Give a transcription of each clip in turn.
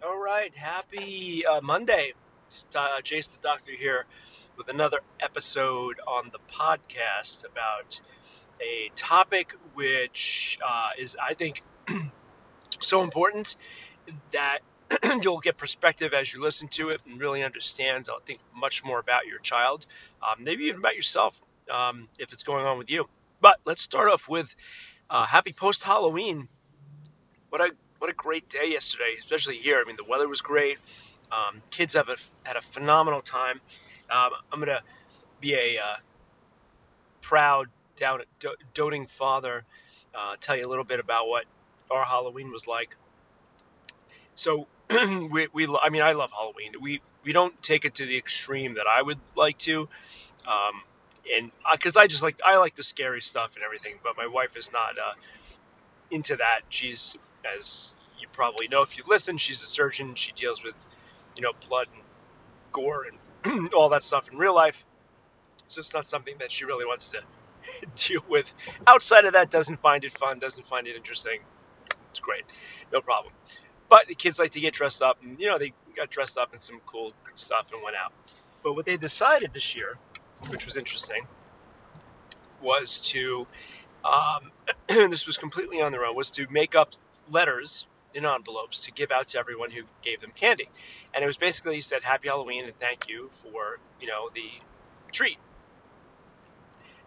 All right, happy uh, Monday. It's uh, Jace the Doctor here with another episode on the podcast about a topic which uh, is, I think, so important that you'll get perspective as you listen to it and really understand, I think, much more about your child, um, maybe even about yourself um, if it's going on with you. But let's start off with uh, happy post Halloween. What a what a great day yesterday, especially here. I mean, the weather was great. Um, kids have a, had a phenomenal time. Um, I'm gonna be a uh, proud, down, do, doting father. Uh, tell you a little bit about what our Halloween was like. So we, we, I mean, I love Halloween. We we don't take it to the extreme that I would like to, um, and because I just like I like the scary stuff and everything. But my wife is not uh, into that. She's as you probably know if you listen, she's a surgeon. She deals with, you know, blood and gore and all that stuff in real life. So it's not something that she really wants to deal with. Outside of that, doesn't find it fun, doesn't find it interesting. It's great, no problem. But the kids like to get dressed up, and you know they got dressed up in some cool stuff and went out. But what they decided this year, which was interesting, was to um, this was completely on their own, was to make up letters in envelopes to give out to everyone who gave them candy. And it was basically he said happy Halloween and thank you for, you know, the treat.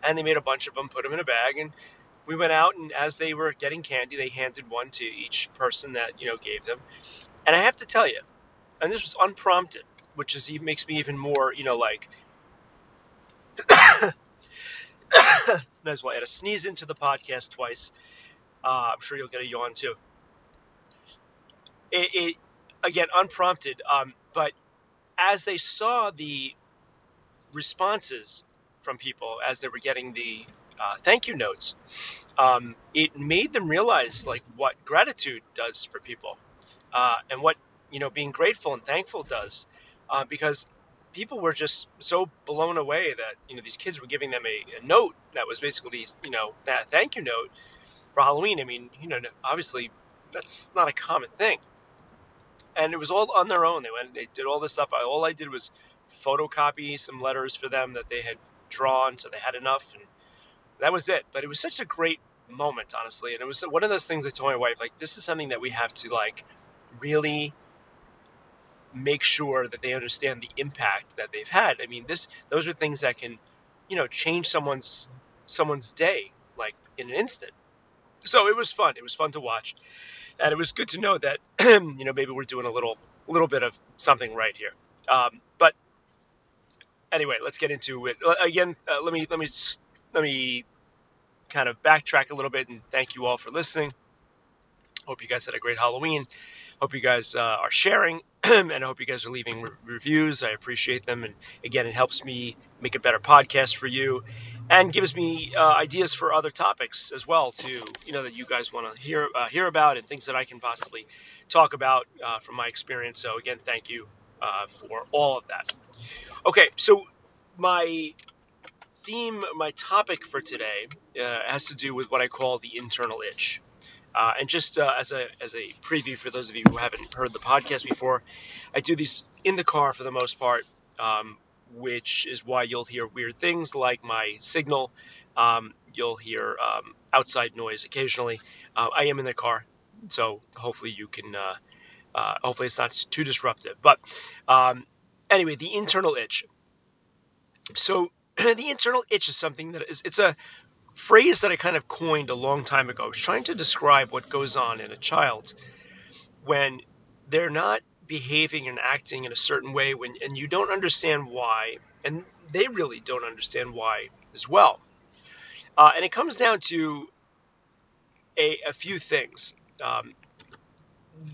And they made a bunch of them, put them in a bag and we went out and as they were getting candy, they handed one to each person that, you know, gave them. And I have to tell you, and this was unprompted, which is makes me even more, you know, like might as well add a sneeze into the podcast twice. Uh, I'm sure you'll get a yawn too it, it again unprompted, um, but as they saw the responses from people as they were getting the uh, thank you notes, um, it made them realize like what gratitude does for people, uh, and what you know being grateful and thankful does, uh, because people were just so blown away that you know these kids were giving them a, a note that was basically you know that thank you note for Halloween. I mean, you know, obviously that's not a common thing and it was all on their own. They went, they did all this stuff. All I did was photocopy some letters for them that they had drawn, so they had enough, and that was it. But it was such a great moment, honestly, and it was one of those things I told my wife, like, this is something that we have to like really make sure that they understand the impact that they've had. I mean, this those are things that can, you know, change someone's someone's day like in an instant. So it was fun. It was fun to watch and it was good to know that you know maybe we're doing a little little bit of something right here. Um, but anyway, let's get into it again. Uh, let me let me let me kind of backtrack a little bit and thank you all for listening. Hope you guys had a great Halloween. Hope you guys uh, are sharing, and I hope you guys are leaving re- reviews. I appreciate them, and again, it helps me make a better podcast for you and gives me uh, ideas for other topics as well to you know that you guys want to hear uh, hear about and things that I can possibly talk about uh, from my experience. So again, thank you uh, for all of that. Okay, so my theme, my topic for today uh, has to do with what I call the internal itch. Uh, and just as a as a preview for those of you who haven't heard the podcast before, I do these in the car for the most part. Um, which is why you'll hear weird things like my signal. Um, you'll hear um, outside noise occasionally. Uh, I am in the car, so hopefully you can. Uh, uh, hopefully it's not too disruptive. But um, anyway, the internal itch. So the internal itch is something that is it's a phrase that I kind of coined a long time ago. I was trying to describe what goes on in a child when they're not behaving and acting in a certain way when and you don't understand why, and they really don't understand why as well. Uh, and it comes down to a, a few things. Um,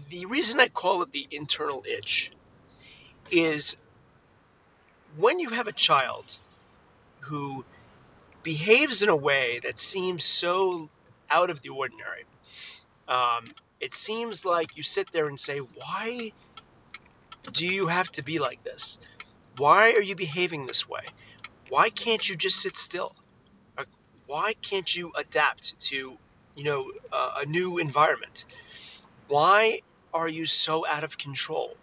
the reason I call it the internal itch is when you have a child who behaves in a way that seems so out of the ordinary. Um, it seems like you sit there and say, why do you have to be like this? Why are you behaving this way? Why can't you just sit still? Uh, why can't you adapt to, you know, uh, a new environment? Why are you so out of control?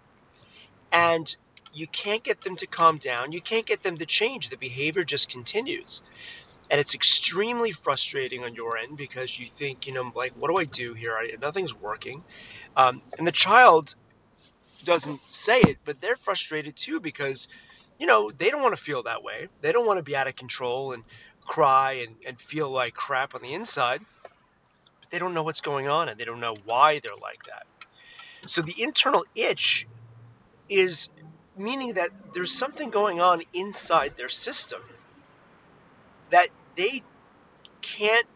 And you can't get them to calm down. You can't get them to change. The behavior just continues. And it's extremely frustrating on your end because you think, you know, like, what do I do here? I, nothing's working. Um, and the child doesn't say it, but they're frustrated too because, you know, they don't want to feel that way. They don't want to be out of control and cry and, and feel like crap on the inside. But they don't know what's going on and they don't know why they're like that. So the internal itch is meaning that there's something going on inside their system that they can't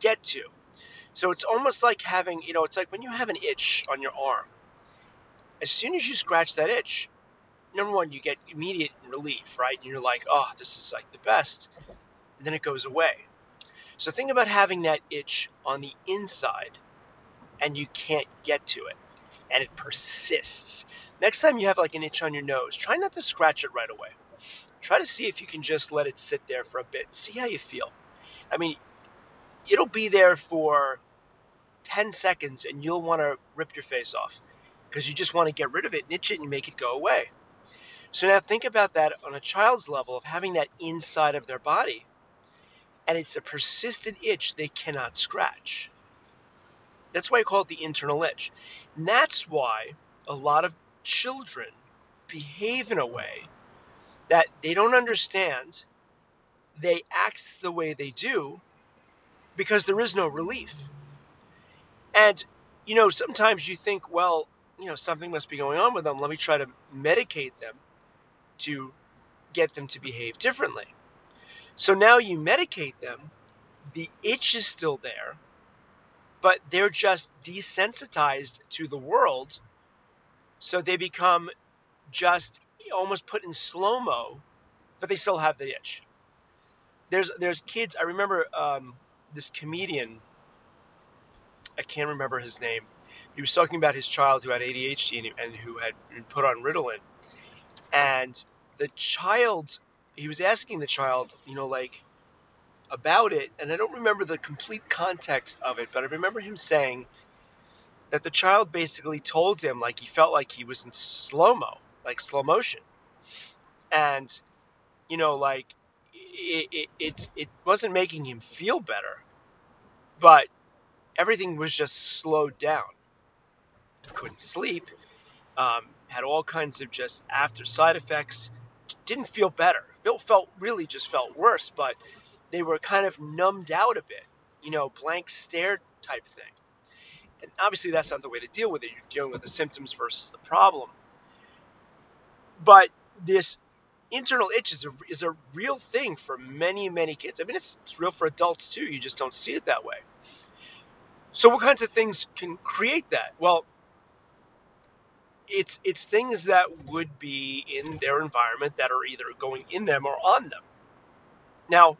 get to. So it's almost like having, you know, it's like when you have an itch on your arm. As soon as you scratch that itch, number one, you get immediate relief, right? And you're like, oh, this is like the best. And then it goes away. So think about having that itch on the inside and you can't get to it and it persists. Next time you have like an itch on your nose, try not to scratch it right away. Try to see if you can just let it sit there for a bit. See how you feel. I mean, it'll be there for 10 seconds and you'll want to rip your face off because you just want to get rid of it, itch it, and make it go away. So now think about that on a child's level of having that inside of their body. And it's a persistent itch they cannot scratch. That's why I call it the internal itch. And that's why a lot of children behave in a way that they don't understand. They act the way they do because there is no relief. And, you know, sometimes you think, well, you know, something must be going on with them. Let me try to medicate them to get them to behave differently. So now you medicate them, the itch is still there, but they're just desensitized to the world. So they become just almost put in slow mo, but they still have the itch. There's there's kids. I remember um, this comedian. I can't remember his name. He was talking about his child who had ADHD and, who had been put on Ritalin, and the child. He was asking the child, you know, like, about it, and I don't remember the complete context of it, but I remember him saying that the child basically told him like he felt like he was in slow mo, like slow motion, and you know, like it, it, it, it wasn't making him feel better, but everything was just slowed down. Couldn't sleep, um, had all kinds of just after side effects. Didn't feel better. Bill felt really just felt worse, but they were kind of numbed out a bit, you know, blank stare type thing. And obviously, that's not the way to deal with it. You're dealing with the symptoms versus the problem. But this internal itch is a, is a real thing for many, many kids. I mean, it's, it's real for adults too. You just don't see it that way. So, what kinds of things can create that? Well, it's it's things that would be in their environment that are either going in them or on them. Now,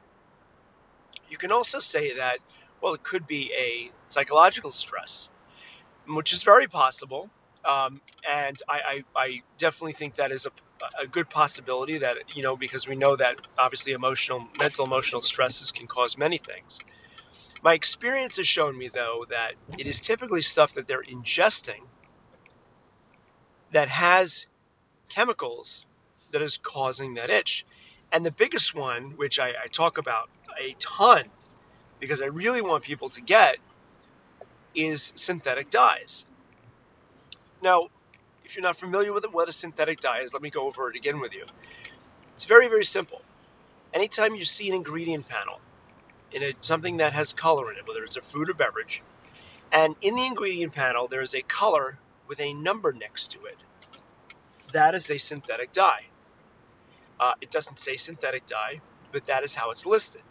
you can also say that, well, it could be a psychological stress, which is very possible. Um, and I, I, I, definitely think that is a, a good possibility that, you know, because we know that obviously emotional, mental emotional stresses can cause many things. My experience has shown me, though, that it is typically stuff that they're ingesting that has chemicals that is causing that itch. And the biggest one, which I, I talk about a ton because I really want people to get is synthetic dyes. Now, if you're not familiar with what a synthetic dye is, let me go over it again with you. It's very, very simple. Anytime you see an ingredient panel in a, something that has color in it, whether it's a food or beverage, and in the ingredient panel there is a color with a number next to it, that is a synthetic dye. Uh, it doesn't say synthetic dye, but that is how it's listed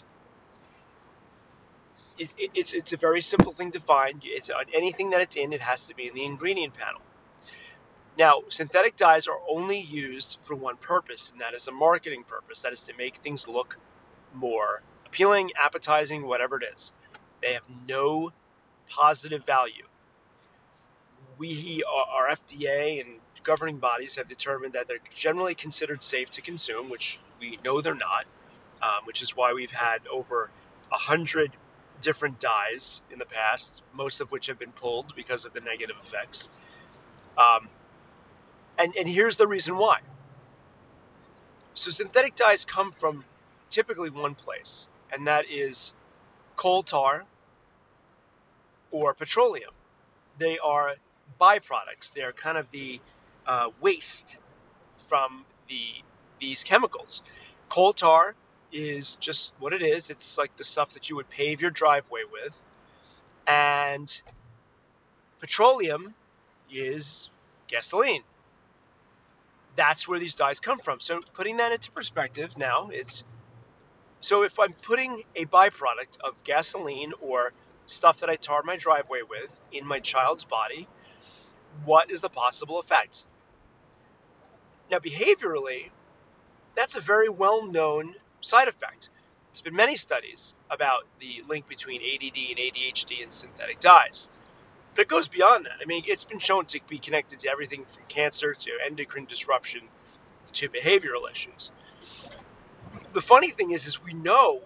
it, it, it's it's a very simple thing to find. It's on anything that it's in, it has to be in the ingredient panel. Now, synthetic dyes are only used for one purpose, and that is a marketing purpose. That is to make things look more appealing, appetizing, whatever it is. They have no positive value. We, our FDA and governing bodies have determined that they're generally considered safe to consume, which we know they're not, um, which is why we've had over 100 different dyes in the past, most of which have been pulled because of the negative effects. Um, and, and here's the reason why. So synthetic dyes come from typically one place, and that is coal tar or petroleum. They are byproducts. They are kind of the uh, waste from the these chemicals. Coal tar is just what it is. It's like the stuff that you would pave your driveway with. And petroleum is gasoline. That's where these dyes come from. So putting that into perspective now, it's so if I'm putting a byproduct of gasoline or stuff that I tar my driveway with in my child's body, what is the possible effect? Now, behaviorally, that's a very well known side effect. There's been many studies about the link between ADD and ADHD and synthetic dyes. But it goes beyond that. I mean, it's been shown to be connected to everything from cancer to endocrine disruption to behavioral issues. The funny thing is, is we know,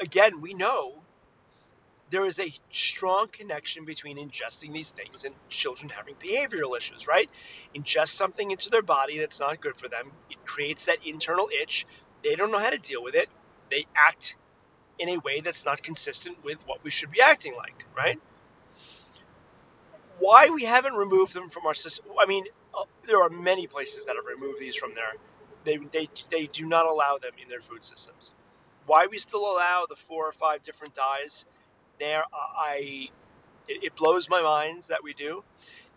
again, we know there is a strong connection between ingesting these things and children having behavioral issues, right? Ingest something into their body that's not good for them. It creates that internal itch. They don't know how to deal with it. They act in a way that's not consistent with what we should be acting like, right? Why we haven't removed them from our system? I mean, uh, there are many places that have removed these from there. They, they, they do not allow them in their food systems. Why we still allow the four or five different dyes there, I it, it blows my mind that we do.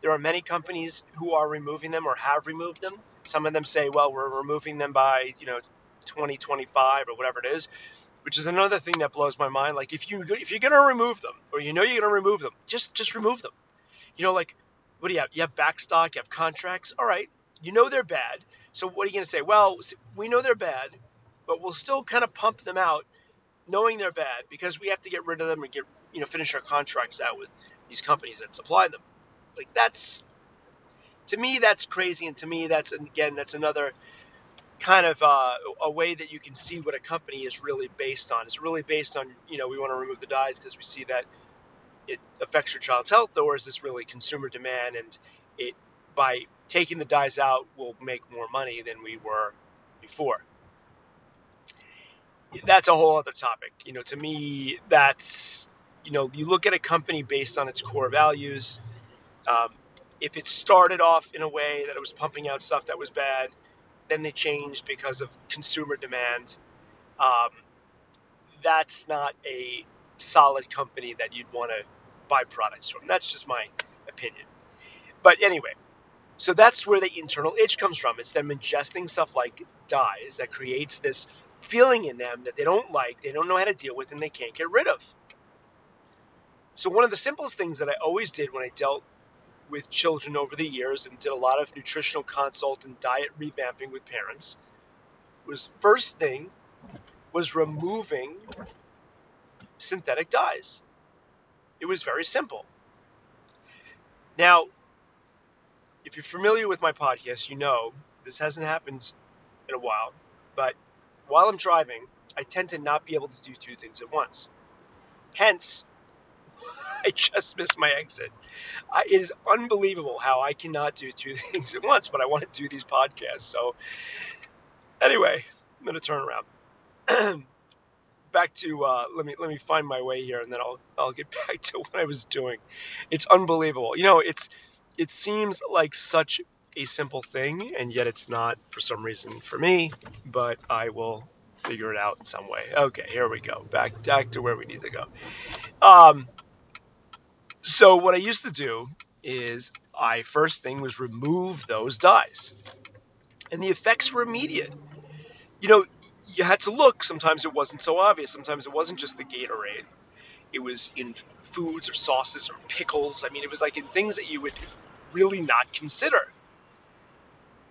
There are many companies who are removing them or have removed them. Some of them say, well, we're removing them by, you know, 2025 or whatever it is, which is another thing that blows my mind. Like if you if you're gonna remove them or you know you're gonna remove them, just just remove them. You know, like what do you have? You have backstock, you have contracts. All right, you know they're bad. So what are you gonna say? Well, we know they're bad, but we'll still kind of pump them out knowing they're bad because we have to get rid of them and get you know finish our contracts out with these companies that supply them. Like that's to me that's crazy, and to me that's again that's another kind of uh, a way that you can see what a company is really based on. It's really based on you know we want to remove the dyes because we see that it affects your child's health, or is this really consumer demand and it by taking the dyes out will make more money than we were before that's a whole other topic. You know, to me, that's you know, you look at a company based on its core values. Um, if it started off in a way that it was pumping out stuff that was bad, then they changed because of consumer demand. Um, that's not a solid company that you'd want to buy products from. That's just my opinion. But anyway, so that's where the internal itch comes from. It's them ingesting stuff like dyes that creates this feeling in them that they don't like, they don't know how to deal with, and they can't get rid of. So, one of the simplest things that I always did when I dealt with children over the years and did a lot of nutritional consult and diet revamping with parents was first thing was removing synthetic dyes. It was very simple. Now, if you're familiar with my podcast, you know this hasn't happened in a while, but while I'm driving, I tend to not be able to do two things at once. Hence, I just missed my exit. I, it is unbelievable how I cannot do two things at once, but I want to do these podcasts. So, anyway, I'm going to turn around. back to uh, let me let me find my way here, and then I'll I'll get back to what I was doing. It's unbelievable. You know, it's it seems like such a simple thing, and yet it's not for some reason for me, but I will figure it out in some way. Okay, here we go. Back back to where we need to go. Um, so what I used to do is I first thing was remove those dyes. And the effects were immediate. You know, you had to look. Sometimes it wasn't so obvious. Sometimes it wasn't just the Gatorade. It was in foods or sauces or pickles. I mean, it was like in things that you would really not consider.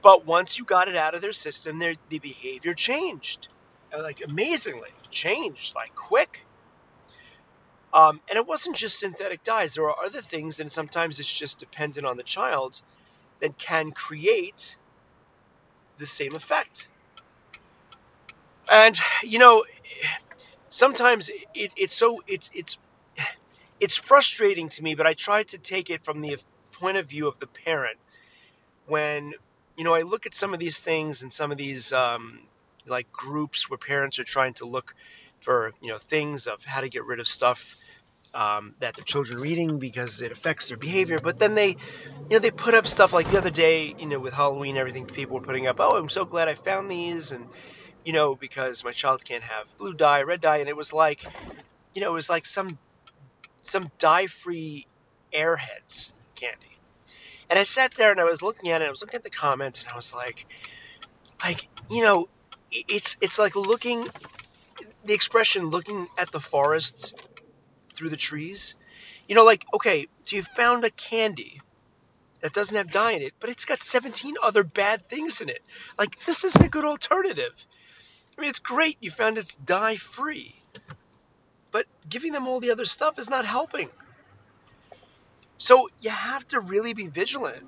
But once you got it out of their system, their the behavior changed, like amazingly changed, like quick. Um, and it wasn't just synthetic dyes. There are other things, and sometimes it's just dependent on the child that can create the same effect. And you know, sometimes it, it's so it's it's it's frustrating to me, but I try to take it from the point of view of the parent when you know I look at some of these things and some of these um, like groups where parents are trying to look for you know things of how to get rid of stuff um, that the children are eating because it affects their behavior. But then they, you know, they put up stuff like the other day, you know, with Halloween, everything people were putting up. Oh, I'm so glad I found these, and you know, because my child can't have blue dye, red dye, and it was like, you know, it was like some some dye-free Airheads candy. And I sat there and I was looking at it. I was looking at the comments, and I was like, like you know, it's it's like looking the expression looking at the forest through the trees. You know, like okay, so you found a candy that doesn't have dye in it, but it's got 17 other bad things in it. Like this isn't a good alternative. I mean, it's great you found it's dye free, but giving them all the other stuff is not helping. So you have to really be vigilant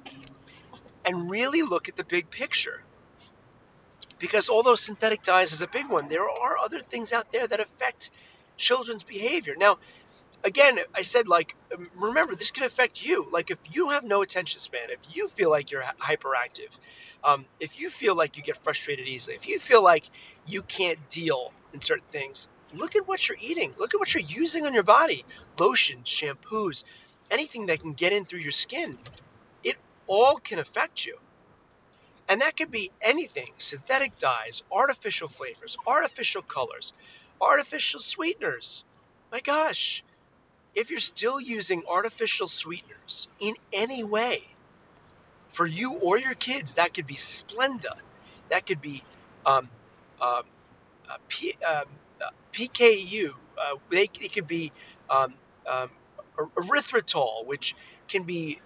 and really look at the big picture. Because although synthetic dyes is a big one, there are other things out there that affect children's behavior. Now, again, I said, like, um, remember, this can affect you. Like, if you have no attention span, if you feel like you're hyperactive, um, if you feel like you get frustrated easily, if you feel like you can't deal in certain things, look at what you're eating. Look at what you're using on your body lotions, shampoos, anything that can get in through your skin. It all can affect you. And that could be anything synthetic dyes, artificial flavors, artificial colors, artificial sweeteners. My gosh, if you're still using artificial sweeteners in any way for you or your kids, that could be Splenda, that could be um, um, uh, P, um, uh, PKU, uh, they, it could be um, um, erythritol, which can be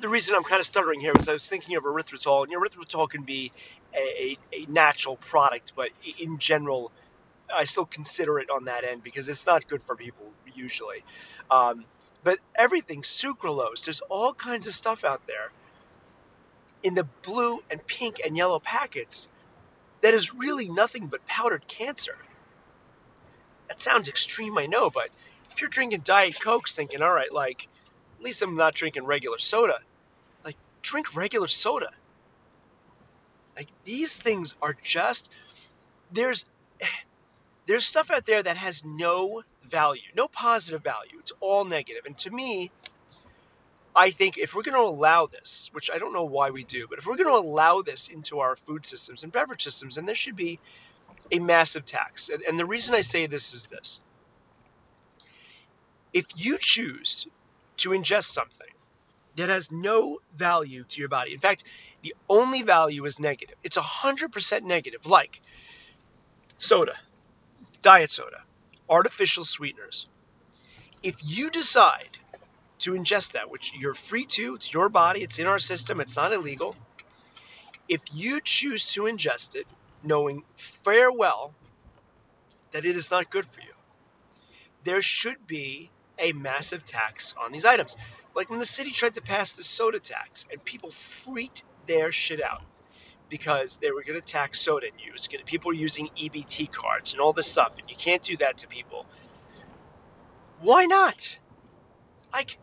the reason I'm kind of stuttering here is I was thinking of erythritol, and erythritol can be a, a, natural product, but in general, I still consider it on that end because it's not good for people usually. Um, but everything, sucralose, there's all kinds of stuff out there in the blue and pink and yellow packets that is really nothing but powdered cancer. That sounds extreme, I know, but if you're drinking Diet Cokes thinking, all right, like, at least I'm not drinking regular soda. Like, drink regular soda. Like, these things are just, there's, there's stuff out there that has no value, no positive value. It's all negative. And to me, I think if we're going to allow this, which I don't know why we do, but if we're going to allow this into our food systems and beverage systems, then there should be a massive tax. And, and the reason I say this is this if you choose to ingest something that has no value to your body. In fact, the only value is negative. It's 100% negative, like soda, diet soda, artificial sweeteners. If you decide to ingest that, which you're free to, it's your body, it's in our system, it's not illegal. If you choose to ingest it, knowing fair well that it is not good for you, there should be a massive tax on these items. Like when the city tried to pass the soda tax, and people freaked their shit out because they were going to tax soda and use. People were using EBT cards and all this stuff, and you can't do that to people. Why not? Like,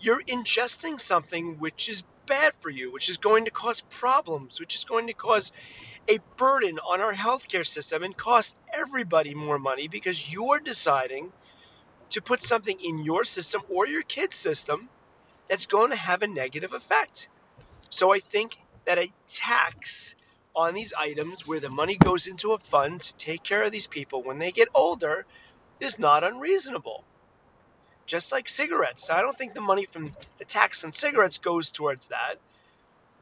you're ingesting something which is bad for you, which is going to cause problems, which is going to cause a burden on our healthcare system and cost everybody more money because you're deciding to put something in your system or your kid's system that's going to have a negative effect. So I think that a tax on these items where the money goes into a fund to take care of these people when they get older is not unreasonable. Just like cigarettes. I don't think the money from the tax on cigarettes goes towards that.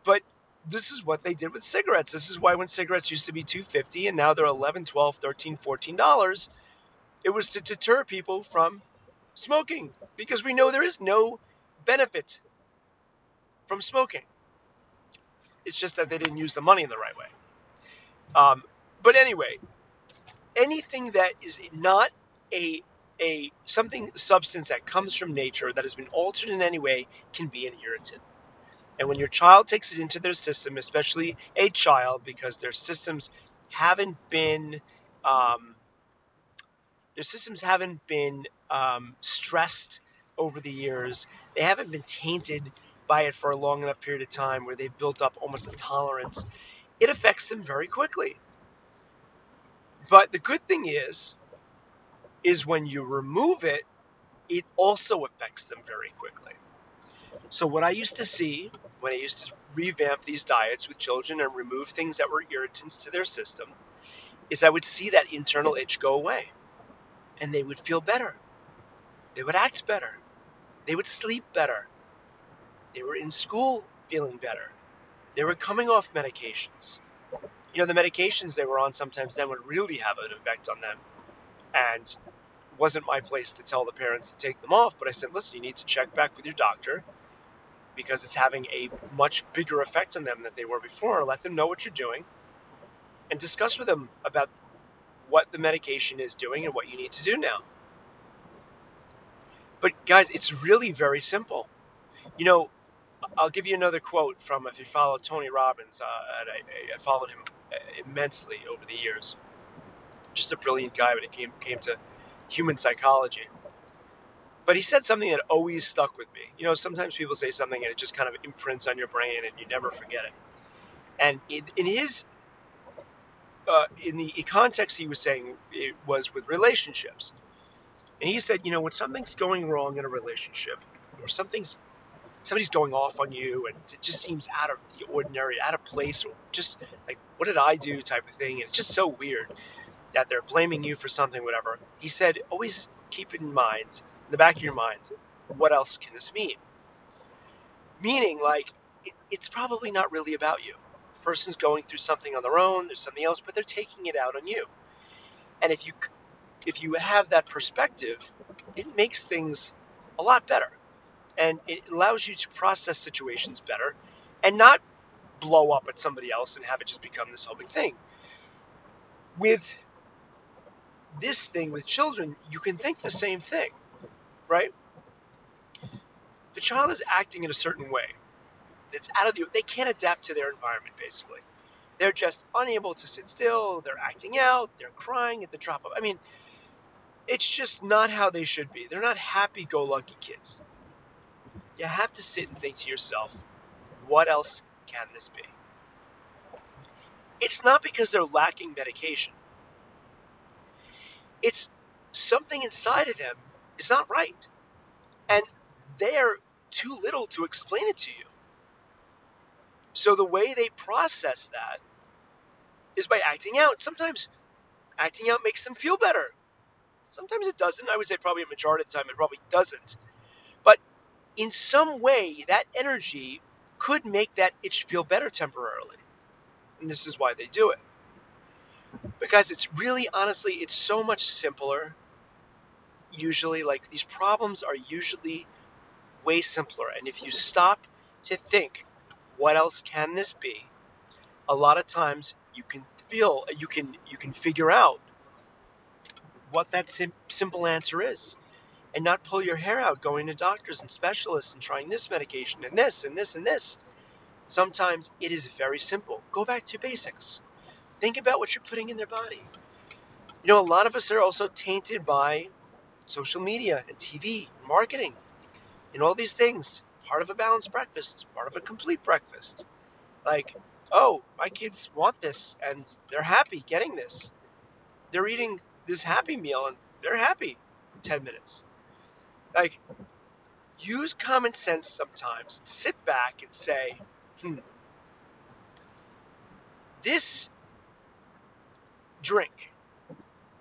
But this is what they did with cigarettes. This is why when cigarettes used to be 250 and now they're 11, 12, 13, 14 dollars, it was to deter people from smoking because we know there is no benefit from smoking. It's just that they didn't use the money in the right way. Um, but anyway, anything that is not a a something substance that comes from nature that has been altered in any way can be an irritant. And when your child takes it into their system, especially a child, because their systems haven't been um, Their systems haven't been um, stressed over the years. They haven't been tainted by it for a long enough period of time where they've built up almost a tolerance. It affects them very quickly. But the good thing is, is when you remove it, it also affects them very quickly. So what I used to see when I used to revamp these diets with children and remove things that were irritants to their system is I would see that internal itch go away and they would feel better. They would act better. They would sleep better. They were in school feeling better. They were coming off medications. You know, the medications they were on sometimes then would really have an effect on them. And wasn't my place to tell the parents to take them off, but I said, listen, you need to check back with your doctor because it's having a much bigger effect on them than they were before. Let them know what you're doing and discuss with them about what the medication is doing and what you need to do now. But guys, it's really very simple. You know, I'll give you another quote from if you follow Tony Robbins. Uh, I, I, followed him immensely over the years. Just a brilliant guy when it came came to human psychology. But he said something that always stuck with me. You know, sometimes people say something and it just kind of imprints on your brain and you never forget it. And in, in his, uh, in the context he was saying, it was with relationships. And he said, you know, when something's going wrong in a relationship, or something's somebody's going off on you, and it just seems out of the ordinary, out of place, or just like, what did I do, type of thing, and it's just so weird that they're blaming you for something, whatever. He said, always keep in mind in the back of your mind, what else can this mean? Meaning, like, it, it's probably not really about you. Person's going through something on their own, there's something else, but they're taking it out on you. And if you if you have that perspective, it makes things a lot better. And it allows you to process situations better and not blow up at somebody else and have it just become this whole big thing. With this thing with children, you can think the same thing right? The child is acting in a certain way. It's out of the they can't adapt to their environment basically. They're just unable to sit still, they're acting out, they're crying at the drop of I mean, it's just not how they should be. They're not happy go lucky kids. You have to sit and think to yourself, what else can this be? It's not because they're lacking medication. It's something inside of them is not right. And they're too little to explain it to you. So the way they process that is by acting out. Sometimes acting out makes them feel better. Sometimes it doesn't. I would say probably a majority of the time it probably doesn't. But in some way, that energy could make that itch feel better temporarily. And this is why they do it. Because it's really, honestly, it's so much simpler usually like these problems are usually way simpler and if you stop to think what else can this be? A lot of times you can feel you can you can figure out what that sim- simple answer is and not pull your hair out going to doctors and specialists and trying this medication and this and this and this. Sometimes it is very simple. Go back to basics. Think about what you're putting in their body. You know a lot of us are also tainted by social media and TV, marketing, and all these things. Part of a balanced breakfast, part of a complete breakfast. Like, oh, my kids want this and they're happy getting this. They're eating this happy meal and they're happy 10 minutes. Like, use common sense sometimes. Sit back and say, hmm, this drink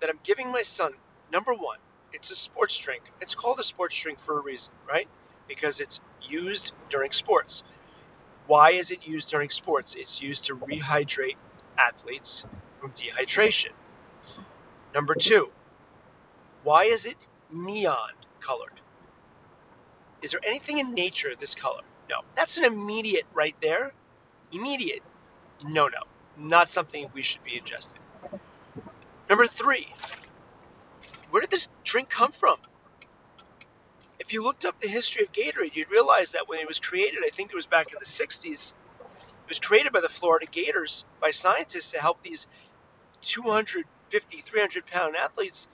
that I'm giving my son, number one, it's a sports drink. It's called a sports drink for a reason, right? Because it's used during sports. Why is it used during sports? It's used to rehydrate athletes from dehydration. Number two, why is it neon colored? Is there anything in nature this color? No. That's an immediate right there. Immediate. No, no. Not something we should be ingesting. Number three, where did this drink come from? If you looked up the history of Gatorade, you'd realize that when it was created, I think it was back in the 60s, it was created by the Florida Gators by scientists to help these 250, 300 pound athletes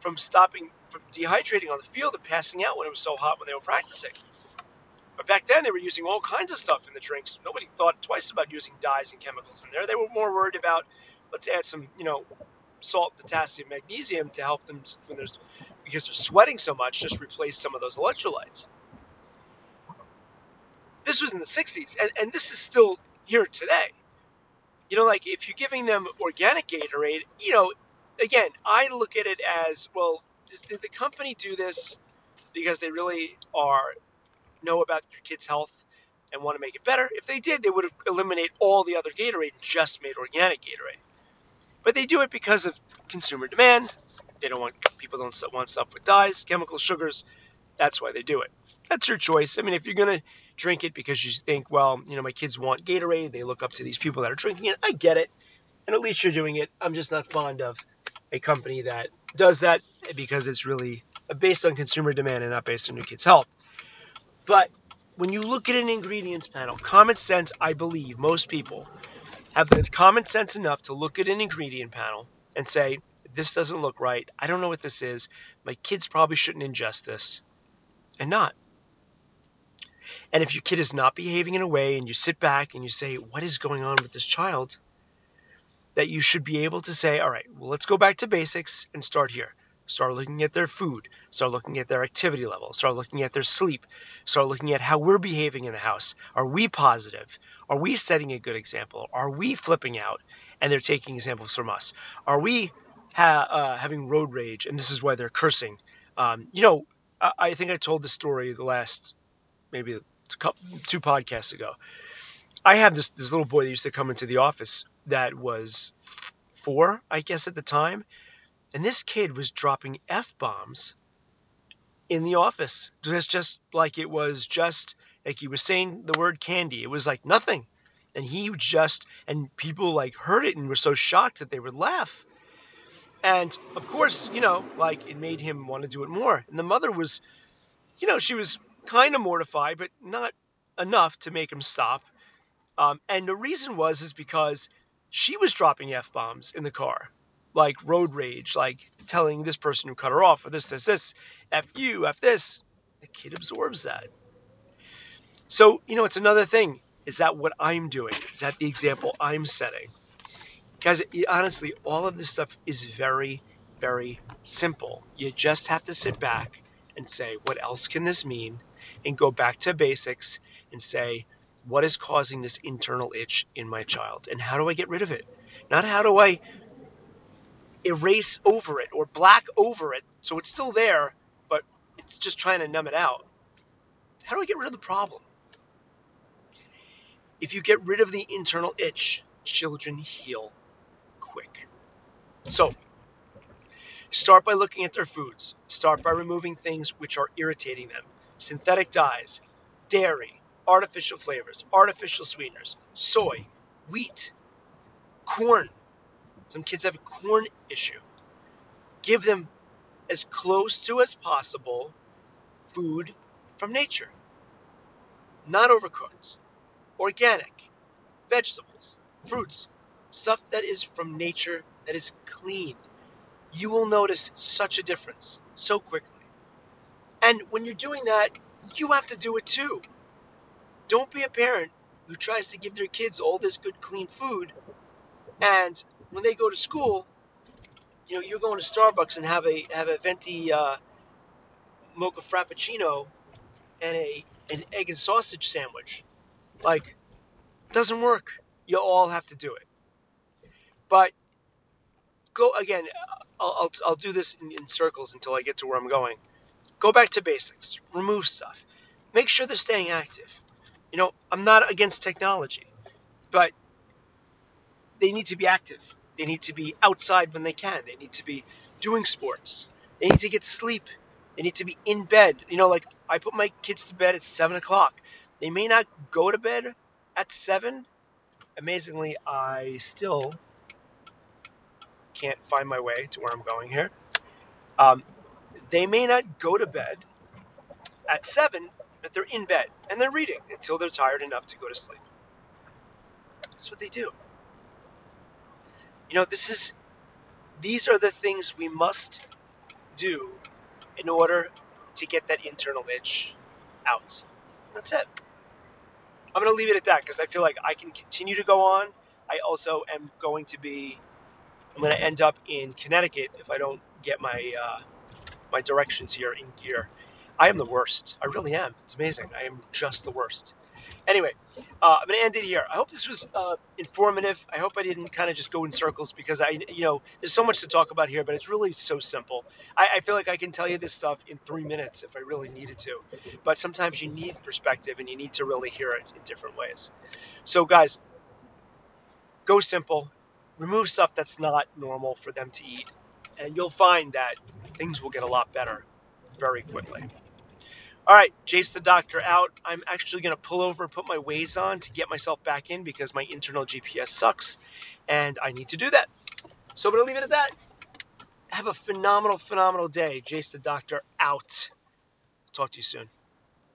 from stopping from dehydrating on the field and passing out when it was so hot when they were practicing. But back then they were using all kinds of stuff in the drinks. Nobody thought twice about using dyes and chemicals in there. They were more worried about let's add some, you know, salt, potassium, magnesium to help them when there's because they're sweating so much, just replace some of those electrolytes. This was in the 60s, and, and this is still here today. You know, like if you're giving them organic Gatorade, you know, again, I look at it as well. Did the company do this because they really are know about your kid's health and want to make it better? If they did, they would eliminate all the other Gatorade and just made organic Gatorade. But they do it because of consumer demand. They don't want people don't want stuff with dyes, chemicals, sugars. That's why they do it. That's your choice. I mean, if you're gonna drink it because you think, well, you know, my kids want Gatorade, they look up to these people that are drinking it. I get it, and at least you're doing it. I'm just not fond of a company that does that because it's really uh, based on consumer demand and not based on your kids' health. But when you look at an ingredients panel, common sense, I believe most people have the common sense enough to look at an ingredient panel and say, this doesn't look right. I don't know what this is. My kids probably shouldn't ingest this. And not. And if your kid is not behaving in a way and you sit back and you say, what is going on with this child? That you should be able to say, all right, well, let's go back to basics and start here. Start looking at their food. Start looking at their activity level. Start looking at their sleep. Start looking at how we're behaving in the house. Are we positive? Are we setting a good example? Are we flipping out and they're taking examples from us? Are we ha- uh, having road rage and this is why they're cursing? Um, you know, I-, I think I told the story the last maybe two podcasts ago. I had this this little boy that used to come into the office that was four, I guess, at the time, and this kid was dropping f bombs in the office, just just like it was just like he was saying the word candy. It was like nothing, and he just and people like heard it and were so shocked that they would laugh. And of course, you know, like it made him want to do it more. And the mother was, you know, she was kind of mortified, but not enough to make him stop. Um, and the reason was is because she was dropping f bombs in the car, like road rage, like telling this person who cut her off, or this, this, this, f you, f this. The kid absorbs that. So you know, it's another thing. Is that what I'm doing? Is that the example I'm setting? Guys, honestly, all of this stuff is very, very simple. You just have to sit back and say, what else can this mean? and go back to basics and say, what is causing this internal itch in my child? And how do I get rid of it? Not how do I erase over it or black over it so it's still there, but it's just trying to numb it out. How do I get rid of the problem? If you get rid of the internal itch, children heal quick. So, start by looking at their foods. Start by removing things which are irritating them synthetic dyes, dairy, artificial flavors, artificial sweeteners, soy, wheat, corn. Some kids have a corn issue. Give them as close to as possible food from nature, not overcooked, organic, vegetables, fruits, stuff that is from nature that is clean. You will notice such a difference so quickly. And when you're doing that, you have to do it too. Don't be a parent who tries to give their kids all this good, clean food, and when they go to school, you know, you're going to Starbucks and have a have a venti uh, mocha frappuccino and a an egg and sausage sandwich. Like, doesn't work. You all have to do it. But go again. I'll, I'll, I'll do this in, in circles until I get to where I'm going. Go back to basics. Remove stuff. Make sure they're staying active. You know, I'm not against technology, but they need to be active. They need to be outside when they can. They need to be doing sports. They need to get sleep. They need to be in bed. You know, like I put my kids to bed at seven o'clock. They may not go to bed at seven. Amazingly, I still can't find my way to where I'm going here. Um, they may not go to bed at 7, but they're in bed and they're reading until they're tired enough to go to sleep. That's what they do. You know, this is these are the things we must do in order to get that internal itch out. That's it. I'm going to leave it at that because I feel like I can continue to go on. I also am going to be, I'm going to end up in Connecticut if I don't get my uh, my directions here in gear. I am the worst. I really am. It's amazing. I am just the worst. Anyway, uh, I'm going to end it here. I hope this was uh, informative. I hope I didn't kind of just go in circles because I, you know, there's so much to talk about here, but it's really so simple. I, I feel like I can tell you this stuff in three minutes if I really needed to, but sometimes you need perspective and you need to really hear it in different ways. So, guys, go simple. Remove stuff that's not normal for them to eat, and you'll find that things will get a lot better very quickly. All right, Jace the doctor out. I'm actually going to pull over and put my Waze on to get myself back in because my internal GPS sucks, and I need to do that. So I'm going to leave it at that. Have a phenomenal, phenomenal day. Jace the doctor out. Talk to you soon.